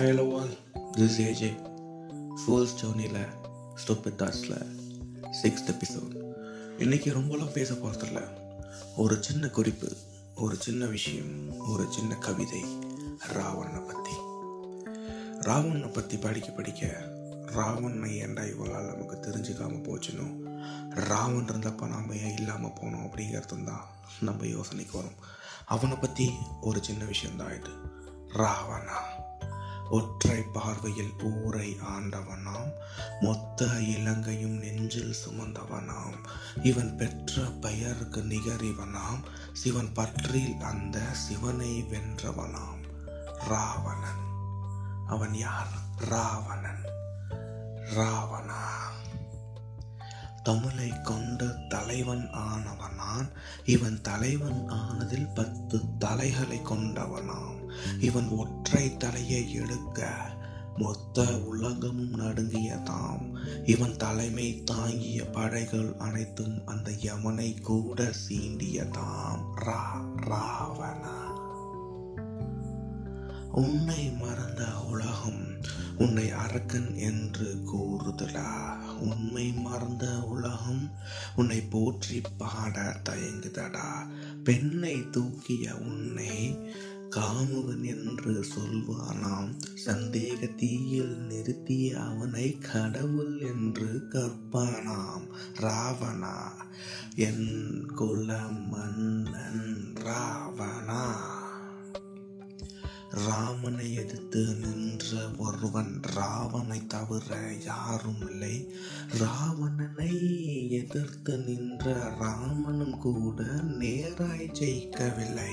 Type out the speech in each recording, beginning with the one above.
This AJ ஃபோல்ஸ் ஜோனியில் stupid தாட்ஸில் சிக்ஸ்த் எபிசோட் இன்றைக்கி ரொம்பலாம் பேச போகிறதில்ல ஒரு சின்ன குறிப்பு ஒரு சின்ன விஷயம் ஒரு சின்ன கவிதை ராவணனை பற்றி ராவணனை பற்றி படிக்க படிக்க ராவணனை ஏன்டா இவளால் நமக்கு தெரிஞ்சுக்காமல் போச்சுனோ ராவன் இருந்தப்போ நாம் ஏன் இல்லாமல் போனோம் அப்படிங்கிறது தான் நம்ம யோசனைக்கு வரும். அவனை பற்றி ஒரு சின்ன விஷயம்தான் இது. ராவணா. ஒற்றை பார்வையில் ஊரை ஆண்டவனாம் மொத்த இலங்கையும் நெஞ்சில் சுமந்தவனாம். இவன் பெற்ற பெயருக்கு நிகரிவனாம் சிவன் பற்றில் அந்த சிவனை வென்றவனாம். ராவணன். அவன் யார்? ராவணன். ராவணா. தமிழை கொண்ட தலைவன் ஆனவனான். இவன் தலைவன் ஆனதில் பத்து தலைகளை கொண்டவனாம். இவன் ஒற்றை தலையை எடுக்க மொத்த உலகமும் நடுங்கியதாம். இவன் தலைமை தாங்கிய படைகள் அனைத்தும் அந்த யமனை கூட சீண்டியதாம். ரா ராவணா. உன்னை மறந்த உலகம் உன்னை அரக்கன் என்று கூறுதலா? உண்மை மறந்த உலகம் உன்னை போற்றி பாட தயங்குதடா. பெண்ணை தூக்கிய உன்னை காமுகன் என்று சொல்வானாம். சந்தேக தீயில் நிறுத்திய அவனை கடவுள் என்று கற்பானாம். ராவணா என் குல மன்னன் ராவணா. ராமனை எதிர்த்து நின்ற ஒருவன் ராவனை தவிர யாரும் இல்லை ராவணனை எதிர்த்து நின்ற ராமனும் கூட நேராய் ஜெயிக்கவில்லை.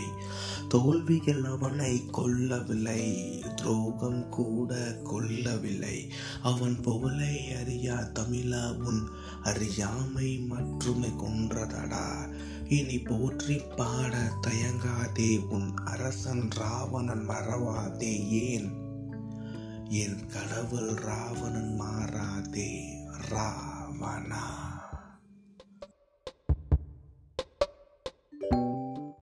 தோல்விகள் அவனை கொல்லவில்லை. துரோகம் கூட கொல்லவில்லை. அவன் புகழை அறியா தமிழா உன் அறியாமை மற்றுமை கொன்றதடா. இனி போற்றி பாட தயங்காதே உன் அரசன் ராவணன் மறவாதே ஏன்? என் கடவுள் ராவணன் மாறாதே ராவணா.